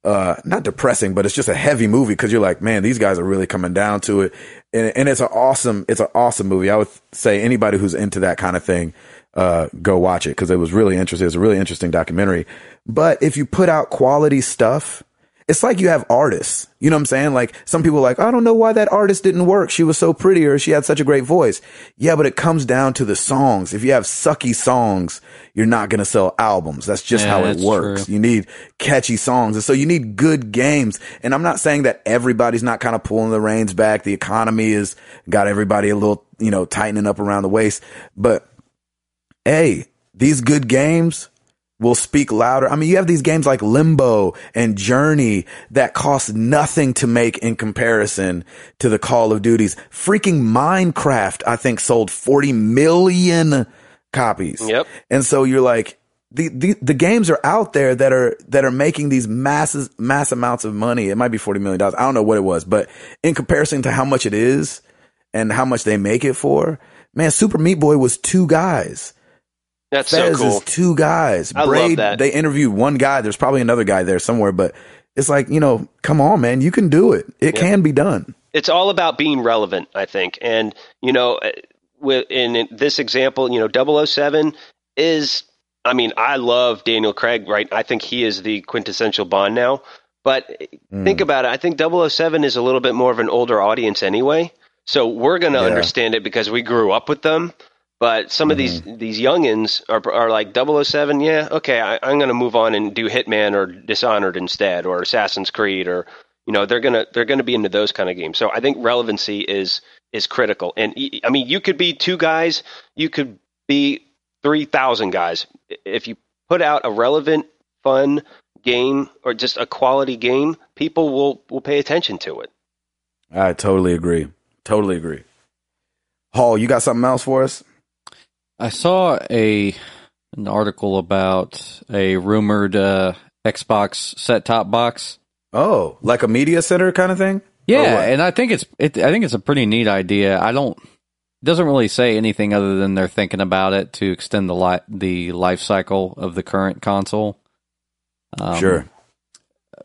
uh not depressing, but it's just a heavy movie because you're like, man, these guys are really coming down to it, and and it's an awesome it's an awesome movie. I would say anybody who's into that kind of thing, uh, go watch it because it was really interesting. It's a really interesting documentary. But if you put out quality stuff, it's like you have artists. You know what I'm saying? Like some people are like, I don't know why that artist didn't work. She was so pretty or she had such a great voice. Yeah, but it comes down to the songs. If you have sucky songs, you're not going to sell albums. That's just Yeah, how it works. true. You need catchy songs. And so you need good games. And I'm not saying that everybody's not kind of pulling the reins back. The economy has got everybody a little, you know, tightening up around the waist. But hey, these good games will speak louder. I mean, you have these games like Limbo and Journey that cost nothing to make in comparison to the Call of Duties. Freaking Minecraft, I think sold 40 million copies. Yep. And so you're like, the, the, the games are out there that are, that are making these masses, mass amounts of money. It might be $40 million. I don't know what it was, but in comparison to how much it is and how much they make it for, man, Super Meat Boy was two guys. That's Fez so cool. is two guys. I love Braid, that. they interviewed one guy. There's probably another guy there somewhere, but it's like, you know, come on, man, you can do it. It can be done. it's all about being relevant, I think. And you know, uh, with in this example, you know, 007 is. I mean, I love Daniel Craig, right? I think he is the quintessential Bond now. But mm. think about it. I think 007 is a little bit more of an older audience anyway. So we're going to yeah. understand it because we grew up with them. But some of mm-hmm. these these youngins are are like 007, yeah, okay, I, I'm going to move on and do Hitman or Dishonored instead, or Assassin's Creed, or you know, they're gonna they're gonna be into those kind of games. So I think relevancy is is critical. And I mean, you could be two guys, you could be three thousand guys. If you put out a relevant, fun game or just a quality game, people will will pay attention to it. I totally agree. Totally agree. Hall, you got something else for us? I saw a an article about a rumored uh, Xbox set top box. Oh, like a media center kind of thing? Yeah, and I think it's it, I think it's a pretty neat idea. I don't it doesn't really say anything other than they're thinking about it to extend the li- the life cycle of the current console. Um, sure.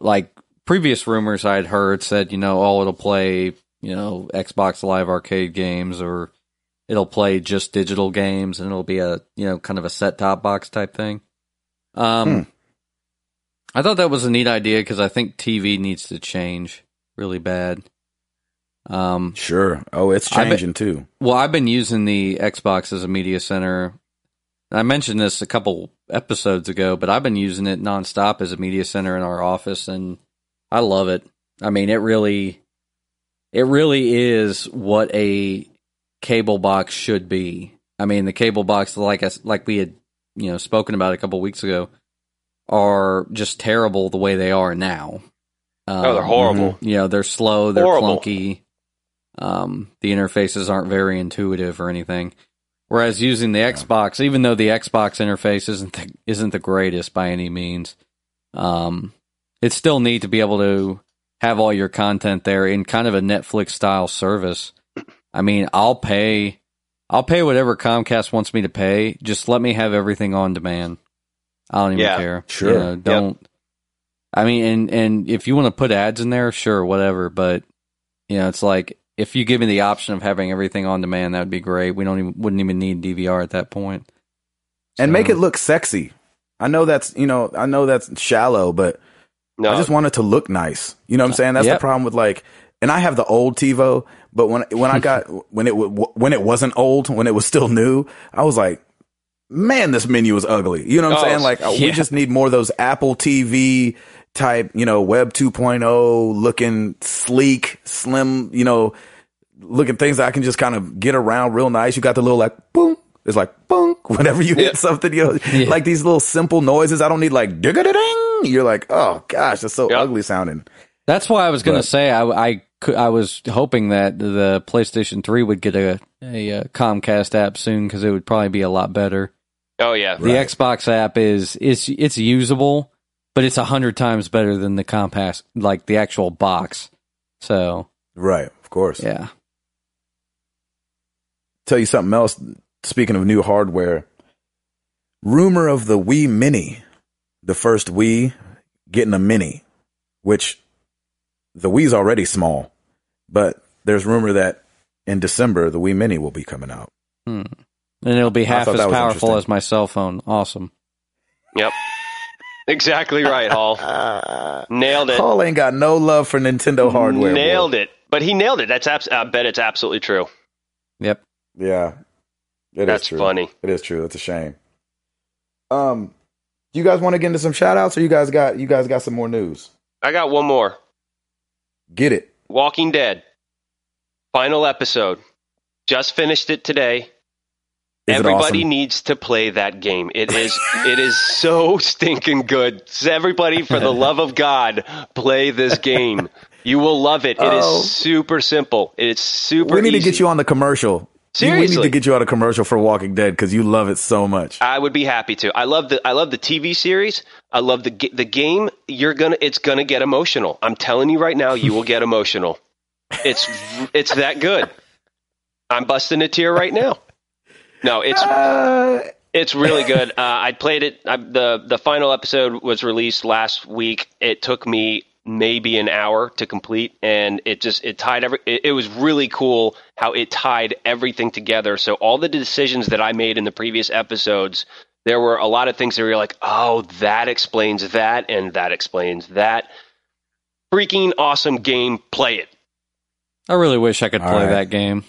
Like previous rumors I'd heard said, you know, oh, it'll play, you know, Xbox Live Arcade games or it'll play just digital games and it'll be a you know kind of a set top box type thing. Um, hmm. I thought that was a neat idea because I think TV needs to change really bad. Um, sure. Oh, it's changing been, too. Well, I've been using the Xbox as a media center. I mentioned this a couple episodes ago, but I've been using it nonstop as a media center in our office, and I love it. I mean, it really, it really is what a cable box should be. I mean, the cable box, like I, like we had, you know, spoken about a couple weeks ago, are just terrible the way they are now. Um, oh, they're horrible. You know, they're slow, they're horrible. clunky. Um, the interfaces aren't very intuitive or anything. Whereas using the Xbox, even though the Xbox interface isn't the, isn't the greatest by any means, um, it's still neat to be able to have all your content there in kind of a Netflix style service I mean, I'll pay, I'll pay whatever Comcast wants me to pay. Just let me have everything on demand. I don't even yeah, care. Sure. You know, don't. Yep. I mean, and and if you want to put ads in there, sure, whatever. But you know, it's like if you give me the option of having everything on demand, that would be great. We don't even wouldn't even need DVR at that point. So. And make it look sexy. I know that's you know I know that's shallow, but no. I just want it to look nice. You know what I'm saying? That's yep. the problem with like and I have the old TiVo, but when when I got when it when it wasn't old, when it was still new, I was like, man, this menu is ugly. You know what I'm oh, saying? Like uh, yeah. we just need more of those Apple TV type, you know, Web 2.0 looking sleek, slim, you know, looking things that I can just kind of get around real nice. You got the little like boom. It's like boom whenever you hit yeah. something, you know, yeah. like these little simple noises. I don't need like ding ding. You're like, oh gosh, that's so ugly sounding. That's why I was going to say I, I I was hoping that the PlayStation 3 would get a, a, a Comcast app soon because it would probably be a lot better. Oh yeah, the right. Xbox app is is it's usable, but it's a hundred times better than the Comcast, like the actual box. So right, of course, yeah. Tell you something else. Speaking of new hardware, rumor of the Wii Mini, the first Wii getting a Mini, which the Wii's already small, but there's rumor that in December the Wii Mini will be coming out. Hmm. And it'll be half as powerful as my cell phone. Awesome. Yep. Exactly right, Hall. nailed it. Hall ain't got no love for Nintendo hardware. Nailed boy. it. But he nailed it. That's abs- I bet it's absolutely true. Yep. Yeah. It That's funny. It is true. It's a shame. Um, do you guys want to get into some shout outs or you guys got you guys got some more news? I got one more. Get it. Walking Dead. Final episode. Just finished it today. Is everybody awesome? needs to play that game. It is it is so stinking good. Everybody, for the love of God, play this game. You will love it. It oh. is super simple. It's super. We need easy. to get you on the commercial. Seriously, we need to get you out a commercial for Walking Dead because you love it so much. I would be happy to. I love the I love the TV series. I love the the game. You're gonna it's gonna get emotional. I'm telling you right now, you will get emotional. It's it's that good. I'm busting a tear right now. No, it's uh, it's really good. Uh, I played it. I, the The final episode was released last week. It took me maybe an hour to complete, and it just it tied every. It, it was really cool how it tied everything together. So all the decisions that I made in the previous episodes, there were a lot of things that were like, oh, that explains that, and that explains that. Freaking awesome game! Play it. I really wish I could All play right. that game.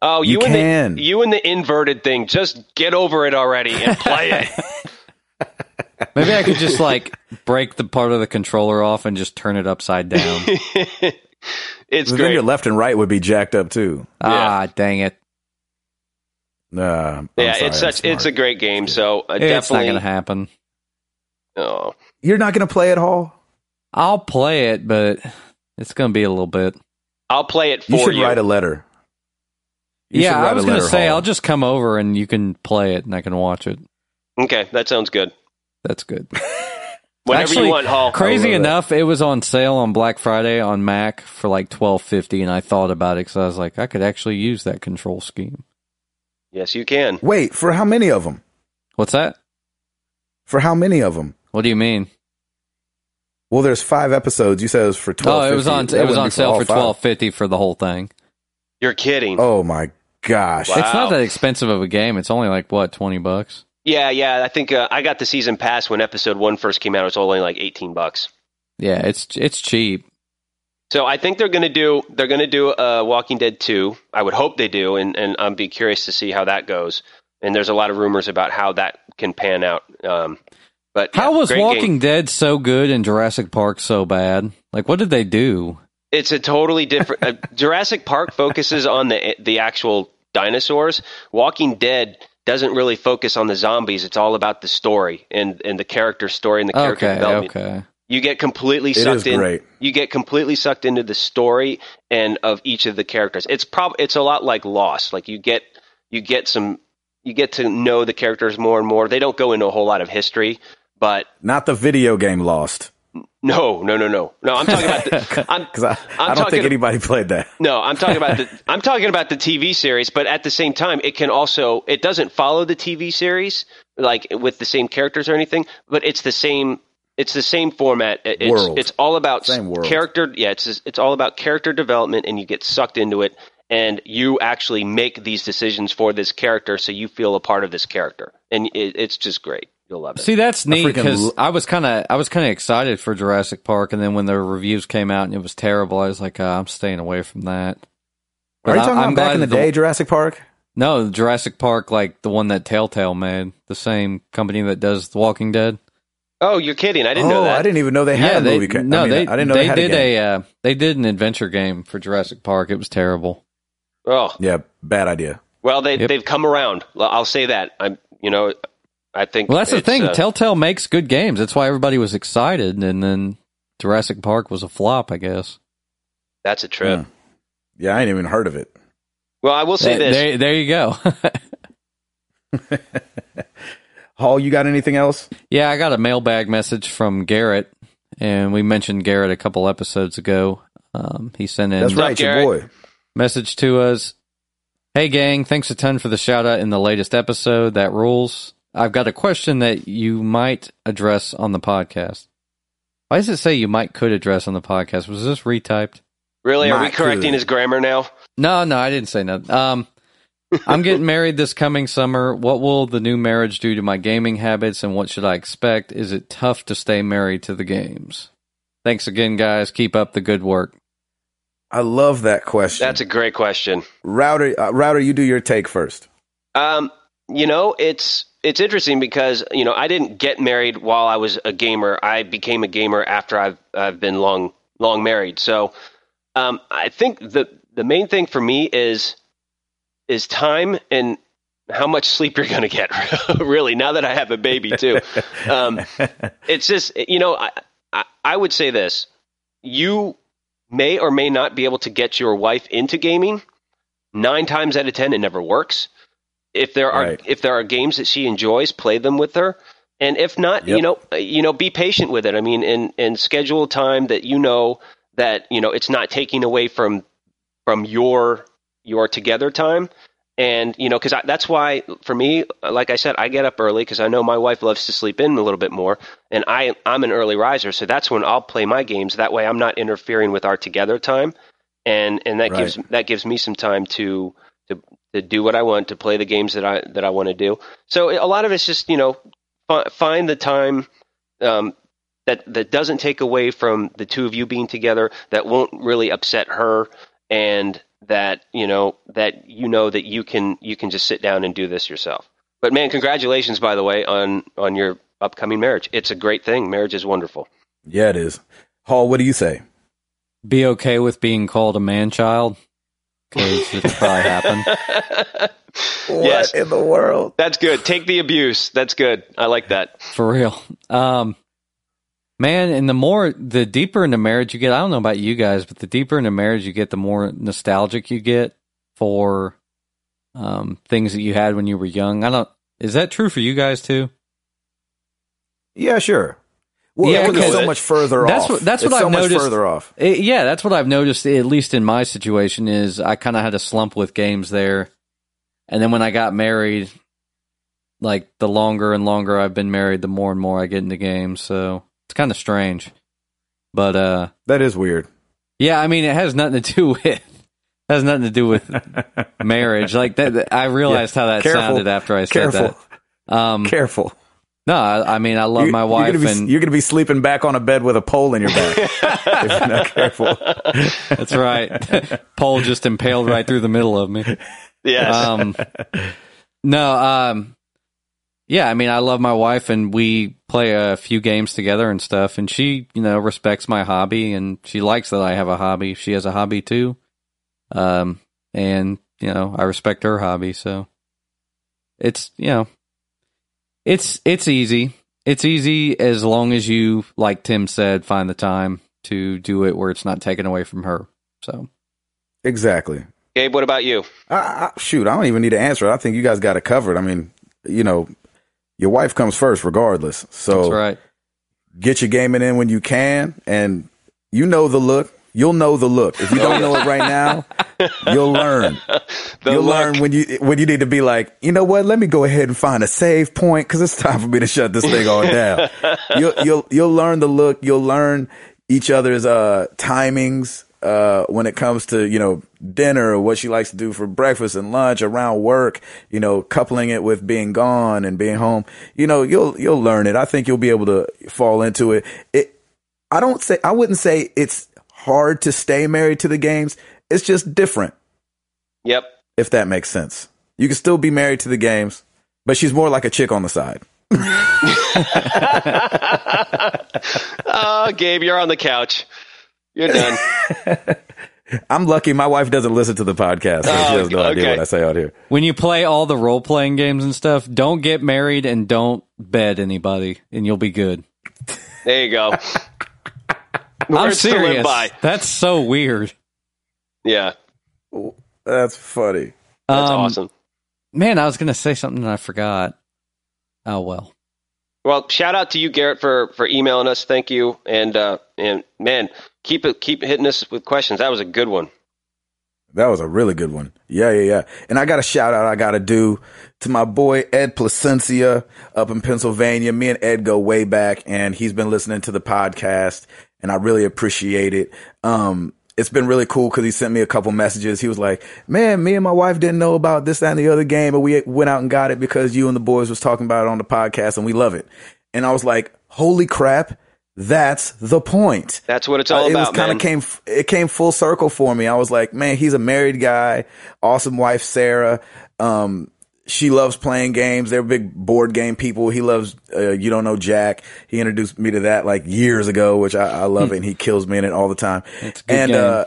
Oh, You you, and can. the you and the inverted thing. Just get over it already and play it. Maybe I could just like break the part of the controller off and just turn it upside down. it's Then great. your left and right would be jacked up too. Ah, dang it! Nah, I'm yeah, sorry, it's I'm such it's a great game. So uh, It's not definitely. going to happen. oh. You're not going to play it, Hall. I'll play it, but it's going to be a little bit. I'll play it for You you. should write a letter. You yeah, I was going to say Hall. I'll just come over and you can play it and I can watch it. okay, that sounds good. That's good. Whenever Actually, you want, Hall. Crazy love that. enough, it was on sale on Black Friday on Mac for like twelve fifty, and I thought about it because I was like, I could actually use that control scheme. Yes, you can. Wait, for how many of them? What's that? For how many of them? What do you mean? Well, there's five episodes. You said it was for twelve. Oh, it was on it was on sale for twelve fifty for the whole thing. You're kidding. Oh my gosh! Wow. It's not that expensive of a game. It's only like what twenty bucks. Yeah, yeah. I think uh, I got the season pass when episode one first came out. It was only like eighteen bucks. Yeah, it's it's cheap. So I think they're going to do they're going to do uh, Walking Dead two. I would hope they do, and and I'm be curious to see how that goes. And there's a lot of rumors about how that can pan out. Um, but How yeah, was Walking game. Dead so good and Jurassic Park so bad? Like, what did they do? It's a totally different. uh, Jurassic Park focuses on the the actual dinosaurs. Walking Dead doesn't really focus on the zombies. It's all about the story and and the character story and the character Okay, development. okay. You get completely sucked is in. great. You get completely sucked into the story and of each of the characters. It's prob it's a lot like Lost. Like you get you get some you get to know the characters more and more. They don't go into a whole lot of history, but Not the video game Lost, no, no, no, no, no. I'm talking about the. I'm, I, I I'm don't talking- think anybody played that. no, I'm talking about the. I'm talking about the TV series, but at the same time, it can also. It doesn't follow the TV series like with the same characters or anything, but it's the same. It's the same format. It's World. it's all about Same world. character. Yeah, it's it's all about character development, and you get sucked into it, and you actually make these decisions for this character, so you feel a part of this character, and it, it's just great. You'll love it. See, that's neat because lo- I was kind of I was kind of excited for Jurassic Park, and then when the reviews came out and it was terrible, I was like, uh, I'm staying away from that. Are you I- talking I'm about back in the that day, Jurassic Park? No, Jurassic Park, like the one that Telltale made, the same company that does The Walking Dead. oh, you're kidding! I didn't oh, know that. I didn't even know they had yeah, a they movie. no, I mean, they I didn't know they, had did a, game. a uh, they did an adventure game for Jurassic Park. It was terrible. Oh, Yeah, bad idea. well, they Yep. they've come around. I'll say that. I'm. You know, I think. Well, that's the thing. uh, Telltale makes good games. That's why everybody was excited, and then Jurassic Park was a flop, I guess. that's a trip. Hmm. Yeah, I ain't even heard of it. Well, I will say there, this. there, there you go. Hall, you got anything else? Yeah, I got a mailbag message from Garrett, and we mentioned Garrett a couple episodes ago. Um, he sent in That's right, your boy. message to us. Hey gang, thanks a ton for the shout out in the latest episode. That rules. I've got a question that you might address on the podcast. Why does it say you might could address on the podcast? Was this retyped? Really, are we correcting good. his grammar now? No, no, I didn't say nothing. Um, I'm getting married this coming summer. What will the new marriage do to my gaming habits and what should I expect? Is it tough to stay married to the games? Thanks again, guys. Keep up the good work. I love that question. That's a great question. router. Uh, router, you do your take first. Um, you know, it's it's interesting because you know I didn't get married while I was a gamer. I became a gamer after I've I've been long long married. So, um, I think the the main thing for me is is time and how much sleep you're going to get. really, now that I have a baby too, um, it's just you know I, I I would say this: you may or may not be able to get your wife into gaming. Nine times out of ten, it never works. If there are Right. if there are games that she enjoys, play them with her. And if not, Yep. you know, you know, be patient with it. I mean, and and schedule time that you know that you know it's not taking away from from your your together time. and you know because that's why for me like i said i get up early because i know my wife loves to sleep in a little bit more and i i'm an early riser so that's when i'll play my games that way i'm not interfering with our together time and and that Right. gives that gives me some time to to to do what i want to play the games that i that i want to do. So a lot of it's just you know fi- find the time um that that doesn't take away from the two of you being together that won't really upset her and that you know that you know that you can you can just sit down and do this yourself. But man congratulations by the way on on your upcoming marriage. It's a great thing. Marriage is wonderful. Yeah, it is. Hall, what do you say? Be okay with being called a man child because it's probably happened. Yes. in the world? that's good take the abuse that's good i like that For real. Um, man, and the more, the deeper into marriage you get, I don't know about you guys, but the deeper into marriage you get, the more nostalgic you get for um, things that you had when you were young. I don't, is that true for you guys too? Yeah, sure. Well, Yeah, yeah, it's so much further That's off. what- that's what so I've much noticed. further off. It- yeah, that's what I've noticed, at least in my situation, is I kind of had a slump with games there. And then when I got married, like the longer and longer I've been married, the more and more I get into games. So it's kind of strange. But uh, That is weird. yeah, I mean, it has nothing to do with has nothing to do with marriage. Like that, I realized how that Careful. sounded after I said Careful. that. Um, Careful. No, I, I mean, I love You- my you're wife, gonna be, and you're going to be sleeping back on a bed with a pole in your back if you're not careful. that's right. Pole just impaled right through the middle of me. yes um no um yeah i mean i love my wife and we play a few games together and stuff and she you know respects my hobby and she likes that i have a hobby she has a hobby too um and you know i respect her hobby so it's you know it's it's easy it's easy as long as you like tim said find the time to do it where it's not taken away from her so Exactly. gabe what about you I, I, shoot, I don't even need to answer it. I think you guys got it covered. I mean, you know, your wife comes first regardless. So that's right get your gaming in when you can, and you know the look. You'll know the look. If you don't know it right now, you'll learn. the you'll look. learn when you when you need to be like, you know what? Let me go ahead and find a save point because it's time for me to shut this thing all down. you'll you'll you'll learn the look. You'll learn each other's uh timings uh when it comes to you know dinner or what she likes to do for breakfast and lunch around work. You know, coupling it with being gone and being home. You know, you'll you'll learn it. I think you'll be able to fall into it. It I don't say I wouldn't say it's hard to stay married to the games. It's just different yep if that makes sense. You can still be married to the games, but she's more like a chick on the side. oh gabe you're on the couch you're done I'm lucky my wife doesn't listen to the podcast, so she Oh, has no idea what I say out here. when you play all the role playing games and stuff, don't get married and don't bed anybody, and you'll be good. there you go I'm Words to live serious. by. That's so weird. yeah That's funny. that's Um, awesome Man, I was gonna say something and I forgot. Oh well. Well, shout out to you, Garrett, for for emailing us. Thank you, and uh, and man, keep it keep hitting us with questions. That was a good one. That was a really good one. Yeah, yeah, yeah. And I got a shout out I got to do to my boy Ed Placencia up in Pennsylvania. Me and Ed go way back and he's been listening to the podcast and I really appreciate it. Um, it's been really cool because he sent me a couple messages. He was like, man, me and my wife didn't know about this, that, and the other game, but we went out and got it because you and the boys was talking about it on the podcast and we love it. And I was like, holy crap. That's the point. That's what it's all Uh, it about, was kind of came it came full circle for me. I was like, man, he's a married guy, awesome wife Sarah. Um, she loves playing games. They're big board game people. He loves uh, you don't know Jack. He introduced me to that like years ago, which I, I love it. And he kills me in it all the time. It's good and game. uh,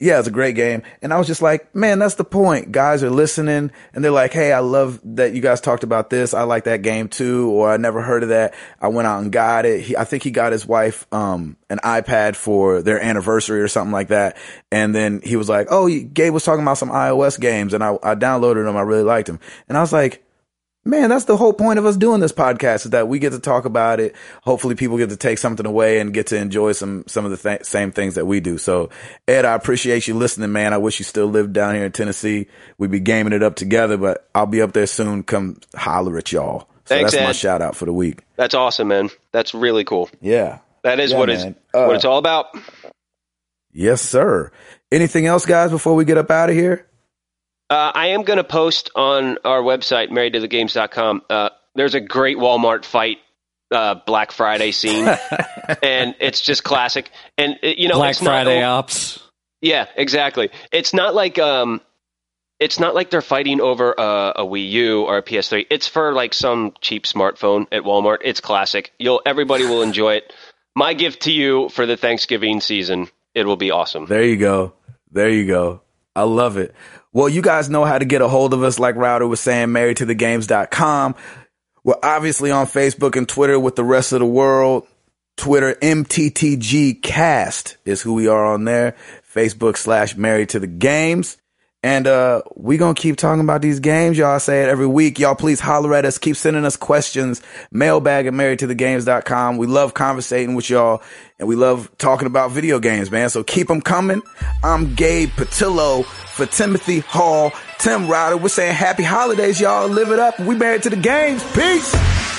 yeah, it's a great game. And I was just like, man, that's the point. Guys are listening and they're like, Hey, I love that you guys talked about this. I like that game too. Or I never heard of that. I went out and got it. He, I think he got his wife, um, an iPad for their anniversary or something like that. And then he was like, Oh, Gabe was talking about some iOS games and I, I downloaded them. I really liked them. And I was like, man, that's the whole point of us doing this podcast is that we get to talk about it. Hopefully people get to take something away and get to enjoy some, some of the th- same things that we do. So Ed, I appreciate you listening, man. I wish you still lived down here in Tennessee. We'd be gaming it up together, but I'll be up there soon. Come holler at y'all. So Thanks, that's my shout out for the week. That's awesome, man. That's really cool. Yeah. That is Yeah, what is. Uh, what it's all about. Yes, sir. Anything else, guys, before we get up out of here? Uh, I am going to post on our website, marriedtothegames.com. Uh, there's a great Walmart fight uh, Black Friday scene, and it's just classic. And uh, you know, Black it's not- Friday ops. Yeah, exactly. It's not like um, it's not like they're fighting over a, a Wii U or a PS3. It's for like some cheap smartphone at Walmart. It's classic. You'll everybody will enjoy it. My gift to you for the Thanksgiving season. It will be awesome. There you go. There you go. I love it. Well, you guys know how to get a hold of us, like Router was saying, married to the games.com. We're obviously on Facebook and Twitter with the rest of the world. Twitter, MTTG Cast is who we are on there. Facebook slash married to the games. And uh we gonna keep talking about these games. Y'all say it every week. Y'all please holler at us. Keep sending us questions. Mailbag at marriedtothegames.com. We love conversating with y'all and we love talking about video games, man. So keep them coming. I'm Gabe Patillo for Timothy Hall, Tim Ryder. We're saying happy holidays, y'all. Live it up. We married to the games. Peace.